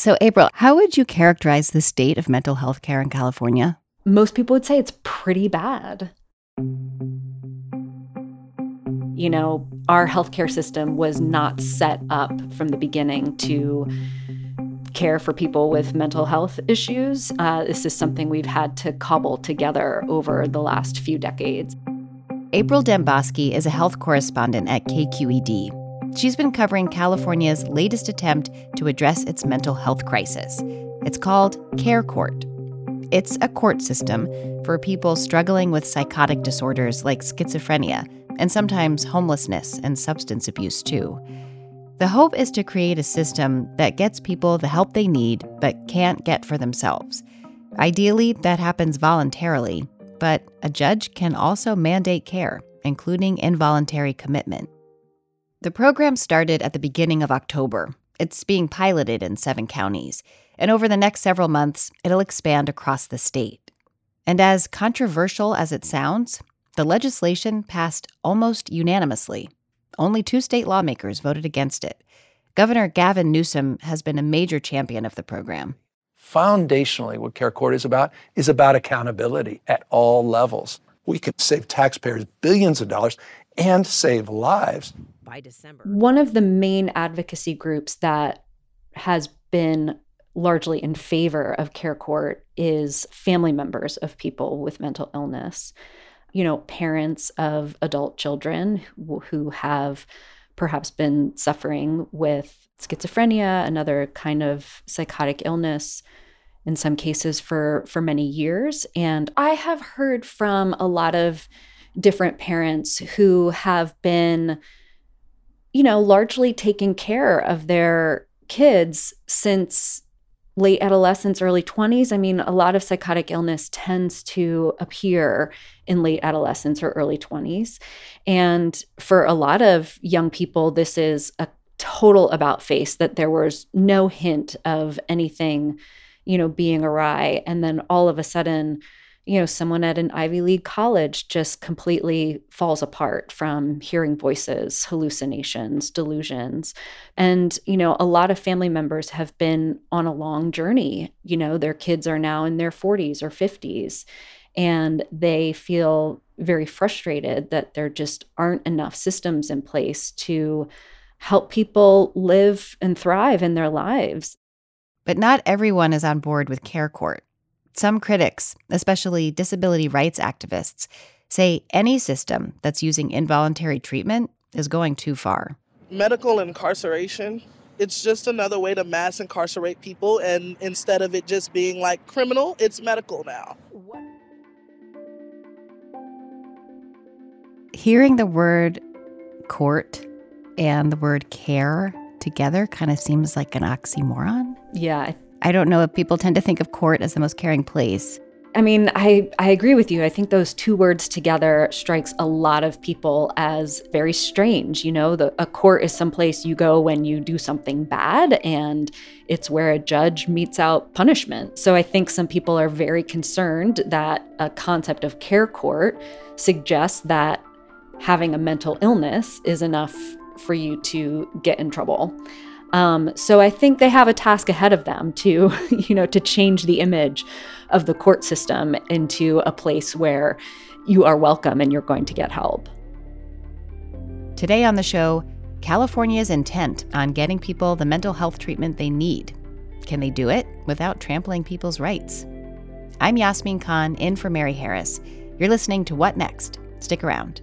So, April, how would you characterize the state of mental health care in California? Most people would say it's pretty bad. You know, our healthcare system was not set up from the beginning to care for people with mental health issues. Uh, this is something we've had to cobble together over the last few decades. April Dembosky is a health correspondent at KQED. She's been covering California's latest attempt to address its mental health crisis. It's called Care Court. It's a court system for people struggling with psychotic disorders like schizophrenia and sometimes homelessness and substance abuse, too. The hope is to create a system that gets people the help they need but can't get for themselves. Ideally, that happens voluntarily, but a judge can also mandate care, including involuntary commitment. The program started at the beginning of October. It's being piloted in seven counties, and over the next several months, it'll expand across the state. And as controversial as it sounds, the legislation passed almost unanimously. Only two state lawmakers voted against it. Governor Gavin Newsom has been a major champion of the program. Foundationally, what Care Court is about is about accountability at all levels. We can save taxpayers billions of dollars and save lives by December. One of the main advocacy groups that has been largely in favor of Care Court is family members of people with mental illness. You know, parents of adult children who have perhaps been suffering with schizophrenia, another kind of psychotic illness in some cases for for many years and I have heard from a lot of different parents who have been you know, largely taking care of their kids since late adolescence, early 20s. I mean, a lot of psychotic illness tends to appear in late adolescence or early 20s. And for a lot of young people, this is a total about face that there was no hint of anything, you know, being awry. And then all of a sudden, you know, someone at an Ivy League college just completely falls apart from hearing voices, hallucinations, delusions. And, you know, a lot of family members have been on a long journey. You know, their kids are now in their 40s or 50s, and they feel very frustrated that there just aren't enough systems in place to help people live and thrive in their lives. But not everyone is on board with Care Court. Some critics, especially disability rights activists, say any system that's using involuntary treatment is going too far. Medical incarceration, it's just another way to mass incarcerate people, and instead of it just being like criminal, it's medical now. Hearing the word court and the word care together kind of seems like an oxymoron. Yeah, I don't know if people tend to think of court as the most caring place. I mean, I, I agree with you. I think those two words together strikes a lot of people as very strange. You know, the, a court is someplace you go when you do something bad, and it's where a judge metes out punishment. So I think some people are very concerned that a concept of care court suggests that having a mental illness is enough for you to get in trouble. Um, so I think they have a task ahead of them to, you know, to change the image of the court system into a place where you are welcome and you're going to get help. Today on the show, California's intent on getting people the mental health treatment they need. Can they do it without trampling people's rights? I'm Yasmin Khan, in for Mary Harris. You're listening to What Next? Stick around.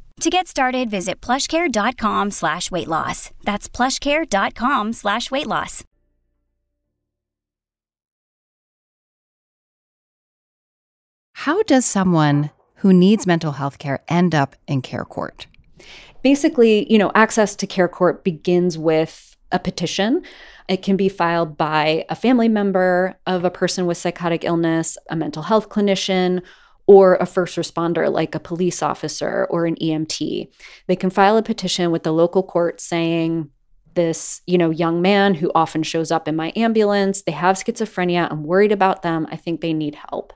To get started, visit plushcare.com slash weight loss. That's plushcare.com slash weight loss. How does someone who needs mental health care end up in care court? Basically, you know, access to care court begins with a petition. It can be filed by a family member of a person with psychotic illness, a mental health clinician, or a first responder like a police officer or an EMT. They can file a petition with the local court saying, this, you know, young man who often shows up in my ambulance, they have schizophrenia, I'm worried about them, I think they need help.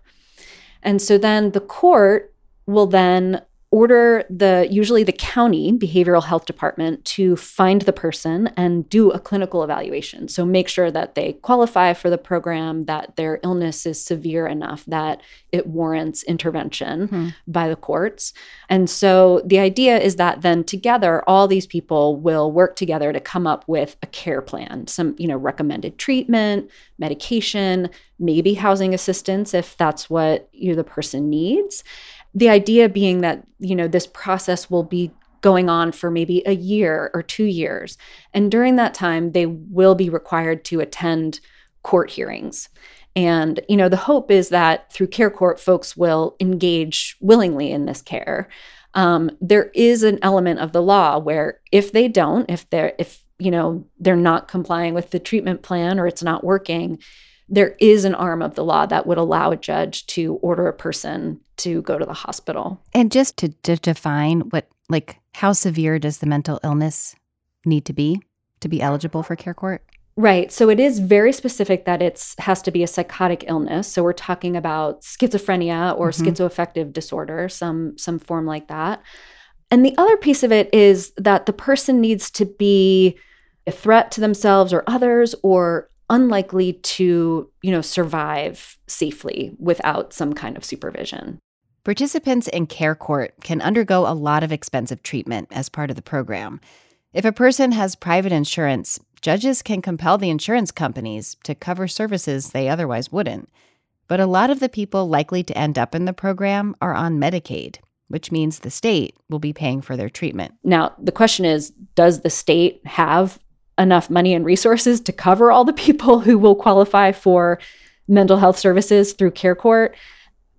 And so then the court will then order the usually the county behavioral health department to find the person and do a clinical evaluation. So make sure that they qualify for the program that their illness is severe enough that it warrants intervention hmm. by the courts. And so the idea is that then together all these people will work together to come up with a care plan some you know recommended treatment medication maybe housing assistance if that's what you the person needs the idea being that you know this process will be going on for maybe a year or 2 years. And during that time they will be required to attend court hearings. And you know the hope is that through care court folks will engage willingly in this care. Um, there is an element of the law where if they don't if they're if you know they're not complying with the treatment plan or it's not working there is an arm of the law that would allow a judge to order a person to go to the hospital. And just to, to define what, like, how severe does the mental illness need to be to be eligible for care court? Right. So it is very specific that it's has to be a psychotic illness. So we're talking about schizophrenia or mm-hmm. schizoaffective disorder, some some form like that. And the other piece of it is that the person needs to be a threat to themselves or others or unlikely to, you know, survive safely without some kind of supervision. Participants in Care Court can undergo a lot of expensive treatment as part of the program. If a person has private insurance, judges can compel the insurance companies to cover services they otherwise wouldn't. But a lot of the people likely to end up in the program are on Medicaid, which means the state will be paying for their treatment. Now, the question is does the state have enough money and resources to cover all the people who will qualify for mental health services through care court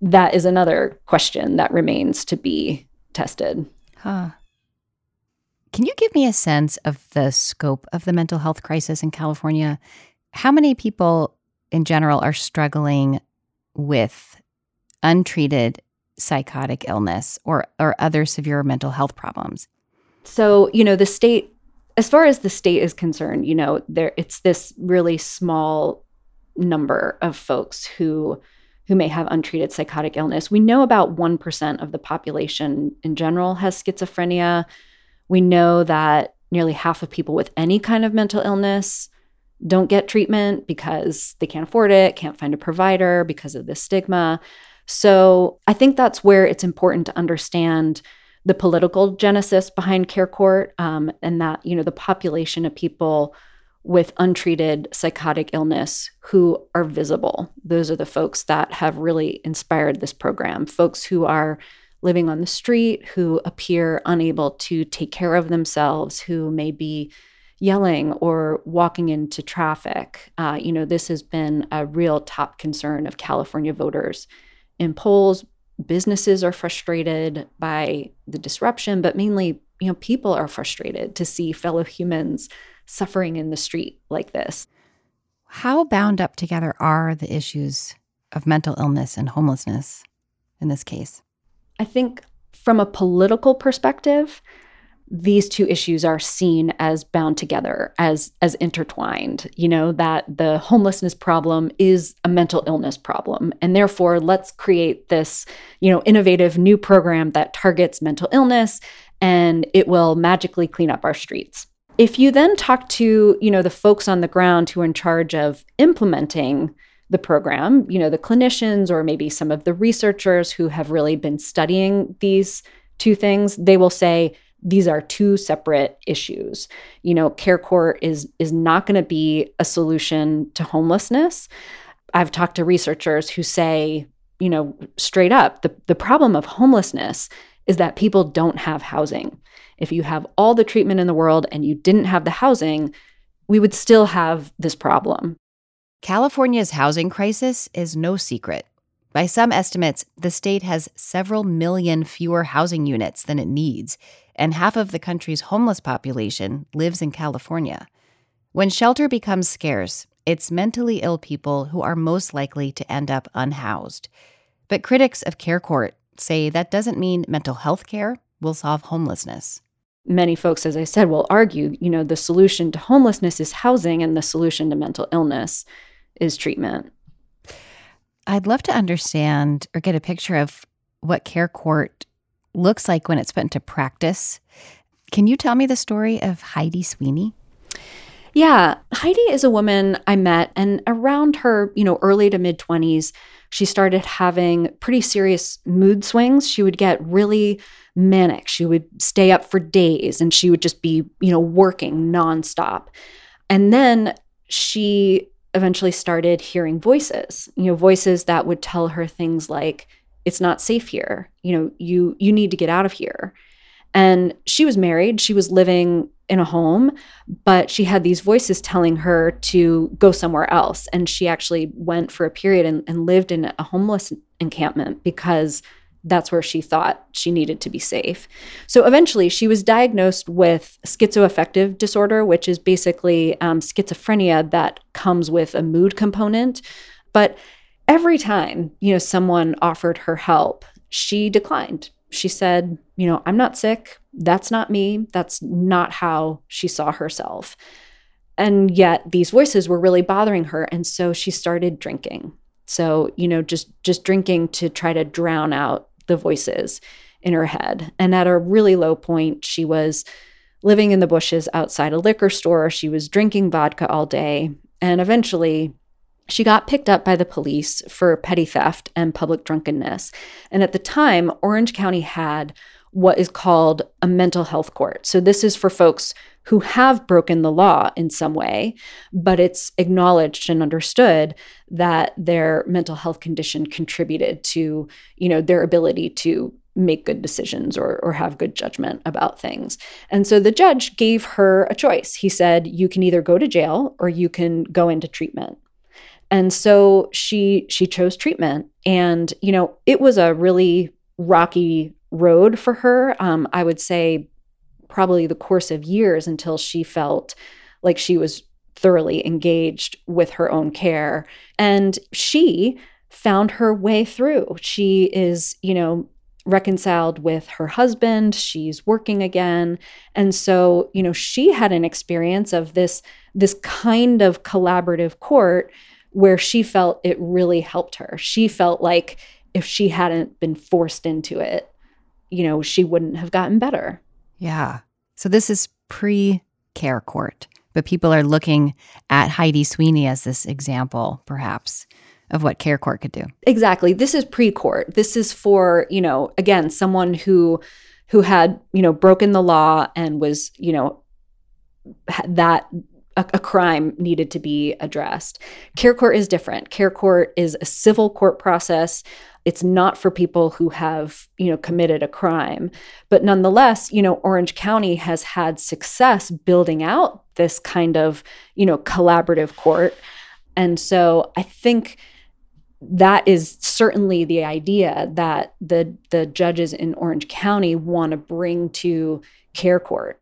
that is another question that remains to be tested. Huh. Can you give me a sense of the scope of the mental health crisis in california? How many people in general are struggling with untreated psychotic illness or, or other severe mental health problems? So you know the state as far as the state is concerned, you know, there it's this really small number of folks who who may have untreated psychotic illness. We know about 1% of the population in general has schizophrenia. We know that nearly half of people with any kind of mental illness don't get treatment because they can't afford it, can't find a provider because of the stigma. So, I think that's where it's important to understand the political genesis behind care court um, and that you know the population of people with untreated psychotic illness who are visible. Those are the folks that have really inspired this program. Folks who are living on the street who appear unable to take care of themselves who may be yelling or walking into traffic. Uh, you know this has been a real top concern of california voters in polls businesses are frustrated by the disruption, but mainly, you know, people are frustrated to see fellow humans suffering in the street like this. How bound up together are the issues of mental illness and homelessness in this case? I think from a political perspective, these two issues are seen as bound together as as intertwined you know that the homelessness problem is a mental illness problem. And therefore let's create this you know innovative new program that targets mental illness and it will magically clean up our streets. If you then talk to you know the folks on the ground who are in charge of implementing the program you know the clinicians or maybe some of the researchers who have really been studying these two things they will say these are two separate issues. You know, care court is is not going to be a solution to homelessness. I've talked to researchers who say, you know, straight up, the, the problem of homelessness is that people don't have housing. If you have all the treatment in the world and you didn't have the housing, we would still have this problem. California's housing crisis is no secret. By some estimates, the state has several million fewer housing units than it needs, and half of the country's homeless population lives in California. When shelter becomes scarce, it's mentally ill people who are most likely to end up unhoused. But critics of Care Court say that doesn't mean mental health care will solve homelessness. Many folks, as I said, will argue, you know, the solution to homelessness is housing and the solution to mental illness is treatment. I'd love to understand or get a picture of what Care Court looks like when it's put into practice. Can you tell me the story of Heidi Sweeney? Yeah, Heidi is a woman I met, and around her, you know, early to mid 20s, she started having pretty serious mood swings. She would get really manic. She would stay up for days and she would just be, you know, working nonstop. And then she eventually started hearing voices, you know, voices that would tell her things like, it's not safe here you know you you need to get out of here and she was married she was living in a home but she had these voices telling her to go somewhere else and she actually went for a period and, and lived in a homeless encampment because that's where she thought she needed to be safe. So eventually, she was diagnosed with schizoaffective disorder, which is basically um, schizophrenia that comes with a mood component. But every time, you know, someone offered her help, she declined. She said, you know, I'm not sick. That's not me. That's not how she saw herself. And yet these voices were really bothering her and so she started drinking. So, you know, just just drinking to try to drown out the voices in her head. And at a really low point, she was living in the bushes outside a liquor store. She was drinking vodka all day. And eventually, she got picked up by the police for petty theft and public drunkenness. And at the time, Orange County had what is called a mental health court. So, this is for folks who have broken the law in some way, but it's acknowledged and understood that their mental health condition contributed to, you know, their ability to make good decisions or, or have good judgment about things. And so the judge gave her a choice. He said, You can either go to jail or you can go into treatment. And so she she chose treatment. And you know it was a really rocky road for her. Um, I would say probably the course of years until she felt like she was thoroughly engaged with her own care. And she found her way through. She is you know reconciled with her husband. She's working again. And so you know she had an experience of this this kind of collaborative court where she felt it really helped her. She felt like if she hadn't been forced into it, you know, she wouldn't have gotten better. Yeah. So this is pre care court, but people are looking at Heidi Sweeney as this example, perhaps, of what care court could do. Exactly. This is pre court. This is for, you know, again, someone who who had, you know, broken the law and was, you know, that a, a, crime needed to be addressed. Care court is different. Care court is a civil court process. It's not for people who have, you know, committed a crime. But nonetheless, you know, Orange County has had success building out this kind of, you know, collaborative court. And so I think that is certainly the idea that the the judges in Orange County want to bring to care court.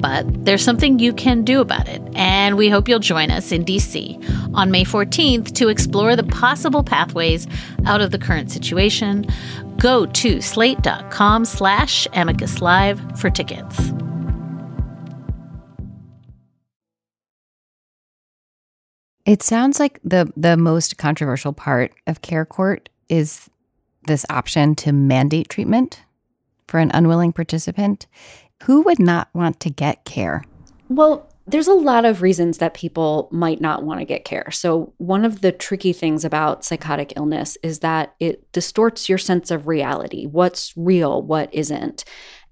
But there's something you can do about it, and we hope you'll join us in DC on May 14th to explore the possible pathways out of the current situation. Go to slate.com slash amicus live for tickets. It sounds like the the most controversial part of care court is this option to mandate treatment for an unwilling participant. Who would not want to get care? Well, there's a lot of reasons that people might not want to get care. So, one of the tricky things about psychotic illness is that it distorts your sense of reality what's real, what isn't.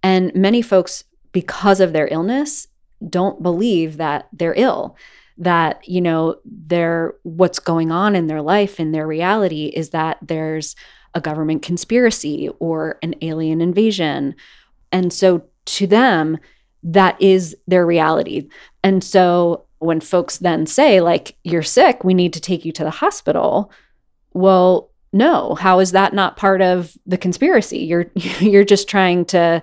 And many folks, because of their illness, don't believe that they're ill that you know their what's going on in their life in their reality is that there's a government conspiracy or an alien invasion and so to them that is their reality. And so when folks then say like you're sick we need to take you to the hospital well no. How is that not part of the conspiracy? You're you're just trying to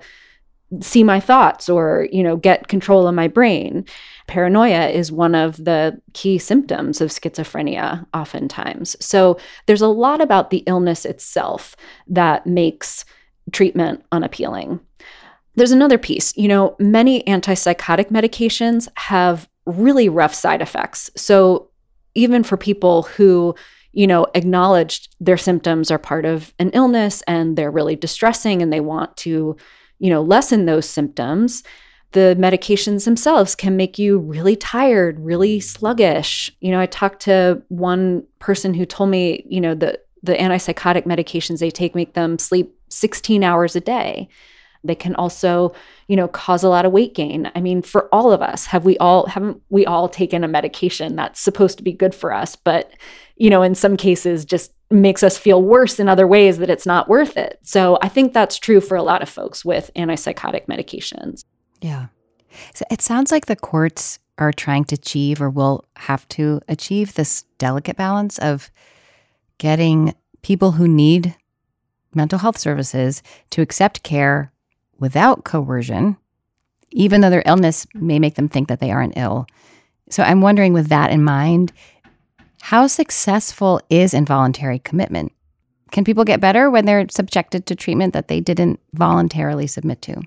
see my thoughts or you know get control of my brain. Paranoia is one of the key symptoms of schizophrenia oftentimes. So there's a lot about the illness itself that makes treatment unappealing there's another piece you know many antipsychotic medications have really rough side effects so even for people who you know acknowledged their symptoms are part of an illness and they're really distressing and they want to you know, lessen those symptoms, the medications themselves can make you really tired, really sluggish. You know, I talked to one person who told me, you know, the the antipsychotic medications they take make them sleep 16 hours a day. They can also, you know, cause a lot of weight gain. I mean, for all of us, have we all haven't we all taken a medication that's supposed to be good for us, but you know, in some cases just makes us feel worse in other ways that it's not worth it. So I think that's true for a lot of folks with antipsychotic medications. Yeah. So it sounds like the courts are trying to achieve or will have to achieve this delicate balance of getting people who need mental health services to accept care without coercion, even though their illness may make them think that they aren't ill. So I'm wondering, with that in mind, how successful is involuntary commitment? Can people get better when they're subjected to treatment that they didn't voluntarily submit to?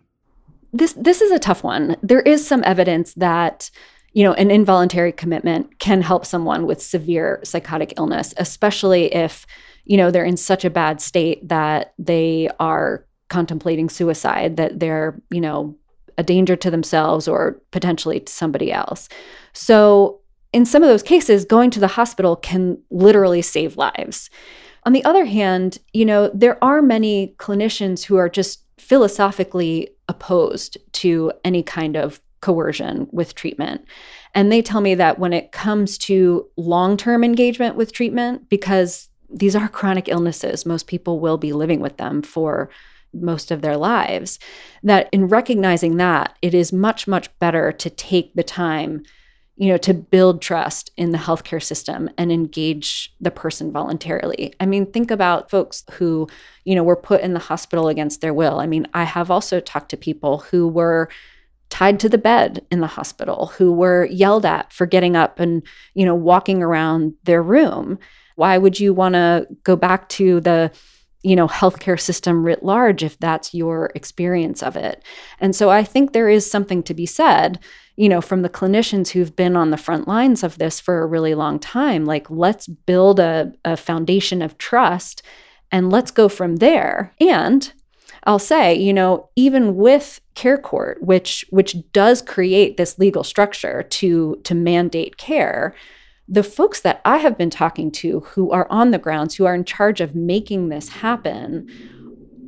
This this is a tough one. There is some evidence that you know an involuntary commitment can help someone with severe psychotic illness, especially if you know they're in such a bad state that they are contemplating suicide, that they're, you know, a danger to themselves or potentially to somebody else. So, in some of those cases, going to the hospital can literally save lives. On the other hand, you know, there are many clinicians who are just philosophically opposed to any kind of coercion with treatment. And they tell me that when it comes to long term engagement with treatment, because these are chronic illnesses, most people will be living with them for most of their lives, that in recognizing that, it is much, much better to take the time you know, to build trust in the healthcare system and engage the person voluntarily. I mean, think about folks who, you know, were put in the hospital against their will. I mean, I have also talked to people who were tied to the bed in the hospital, who were yelled at for getting up and, you know, walking around their room. Why would you want to go back to the you know healthcare system writ large if that's your experience of it. And so i think there is something to be said you know from the clinicians who've been on the front lines of this for a really long time like let's build a, a foundation of trust and let's go from there. And i'll say you know even with care court which which does create this legal structure to to mandate care the folks that I have been talking to who are on the grounds, who are in charge of making this happen,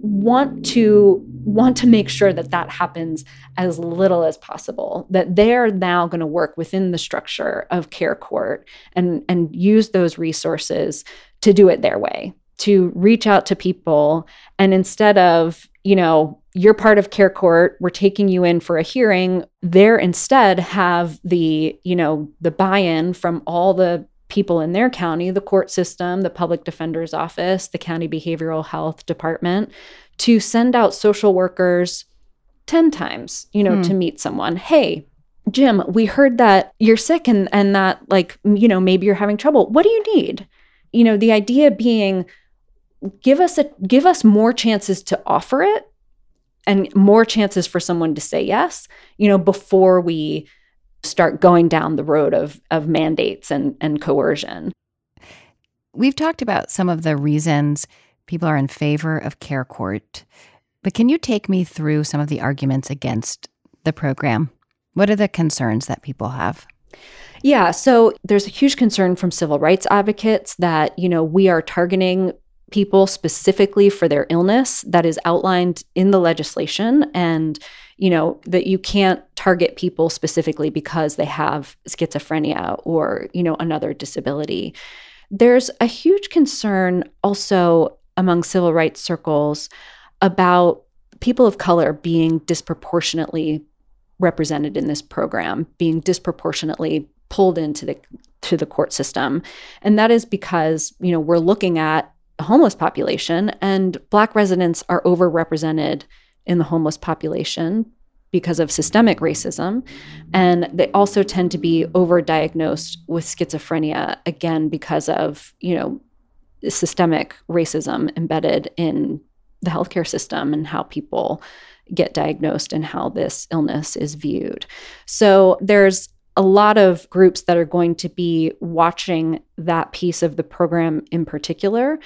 want to want to make sure that that happens as little as possible that they're now going to work within the structure of care court and and use those resources to do it their way to reach out to people. And instead of you know you're part of care court we're taking you in for a hearing there instead have the you know the buy-in from all the people in their county the court system the public defender's office the county behavioral health department to send out social workers 10 times you know hmm. to meet someone. Hey jim we heard that you're sick and and that like you know maybe you're having trouble. What do you need? You know the idea being give us a give us more chances to offer it and more chances for someone to say yes, you know, before we start going down the road of of mandates and and coercion. We've talked about some of the reasons people are in favor of care court, but can you take me through some of the arguments against the program? What are the concerns that people have? Yeah, so there's a huge concern from civil rights advocates that, you know, we are targeting people specifically for their illness that is outlined in the legislation and you know that you can't target people specifically because they have schizophrenia or you know another disability. There's a huge concern also among civil rights circles about people of color being disproportionately represented in this program being disproportionately pulled into the to the court system. And that is because you know we're looking at homeless population, and Black residents are overrepresented in the homeless population because of systemic racism. And they also tend to be overdiagnosed with schizophrenia, again, because of, you know, systemic racism embedded in the healthcare system and how people get diagnosed and how this illness is viewed. So there's a lot of groups that are going to be watching that piece of the program in particular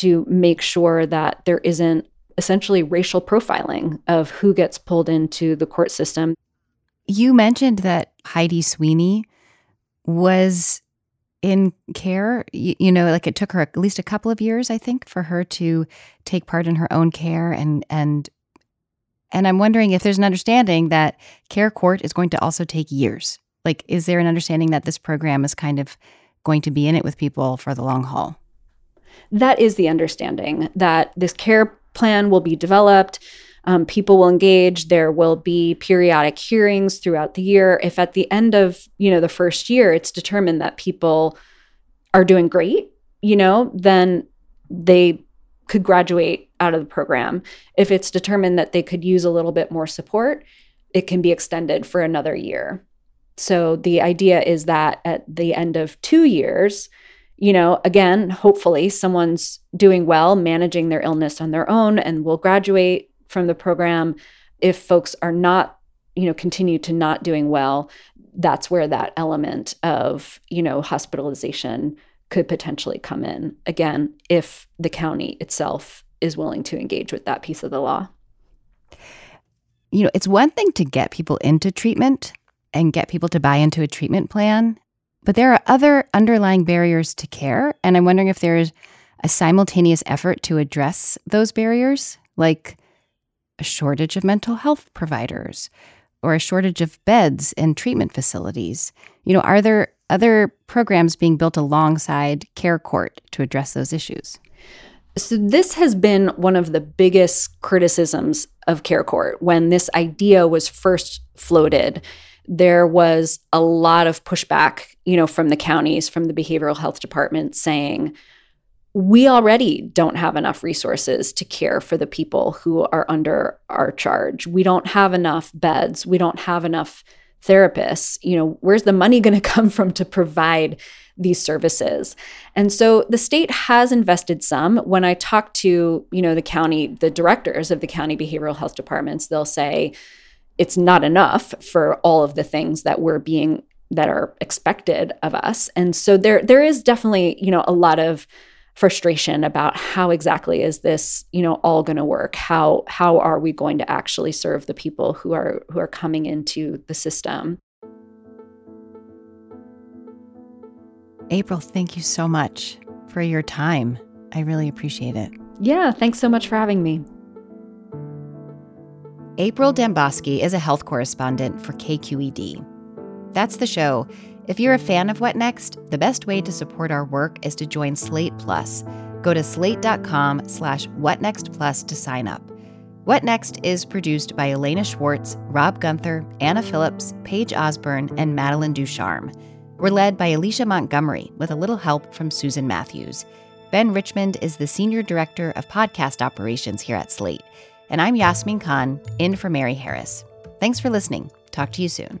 to make sure that there isn't essentially racial profiling of who gets pulled into the court system. You mentioned that Heidi Sweeney was in care. You, you, know, like it took her at least a couple of years, I think, for her to take part in her own care and and and I'm wondering if there's an understanding that care court is going to also take years. Like, is there an understanding that this program is kind of going to be in it with people for the long haul? That is the understanding that this care plan will be developed. Um, people will engage. There will be periodic hearings throughout the year. If at the end of you know the first year it's determined that people are doing great, you know, then they could graduate out of the program. If it's determined that they could use a little bit more support, it can be extended for another year. So the idea is that at the end of two years, you know, again, hopefully someone's doing well, managing their illness on their own and will graduate from the program. If folks are not, you know, continue to not doing well, that's where that element of, you know, hospitalization could potentially come in. Again, if the county itself is willing to engage with that piece of the law. You know, it's one thing to get people into treatment and get people to buy into a treatment plan, but there are other underlying barriers to care. And I'm wondering if there's a simultaneous effort to address those barriers, like a shortage of mental health providers or a shortage of beds in treatment facilities. You know, are there other programs being built alongside Care Court to address those issues? So, this has been one of the biggest criticisms of Care Court. When this idea was first floated, there was a lot of pushback, you know, from the counties, from the behavioral health department saying, we already don't have enough resources to care for the people who are under our charge. We don't have enough beds. We don't have enough therapists. You know, where's the money going to come from to provide these services? And so the state has invested some. When I talk to, you know, the county, the directors of the county behavioral health departments, they'll say it's not enough for all of the things that we're being that are expected of us. And so there there is definitely, you know, a lot of frustration about how exactly is this you know all going to work? How how are we going to actually serve the people who are who are coming into the system? April thank you so much for your time. I really appreciate it. Yeah thanks so much for having me april dembosky is a health correspondent for kqed that's the show if you're a fan of What Next, the best way to support our work is to join Slate Plus. Go to slate.com slash whatnextplus to sign up. What Next is produced by Elena Schwartz, Rob Gunther, Anna Phillips, Paige Osborne, and Madeline Ducharme. We're led by Alicia Montgomery with a little help from Susan Matthews. Ben Richmond is the Senior Director of Podcast Operations here at Slate. And I'm Yasmin Khan, in for Mary Harris. Thanks for listening. Talk to you soon.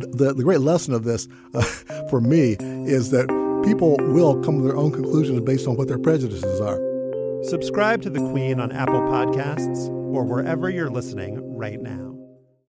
the, the great lesson of this uh, for me is that people will come to their own conclusions based on what their prejudices are. Subscribe to The Queen on Apple Podcasts or wherever you're listening right now.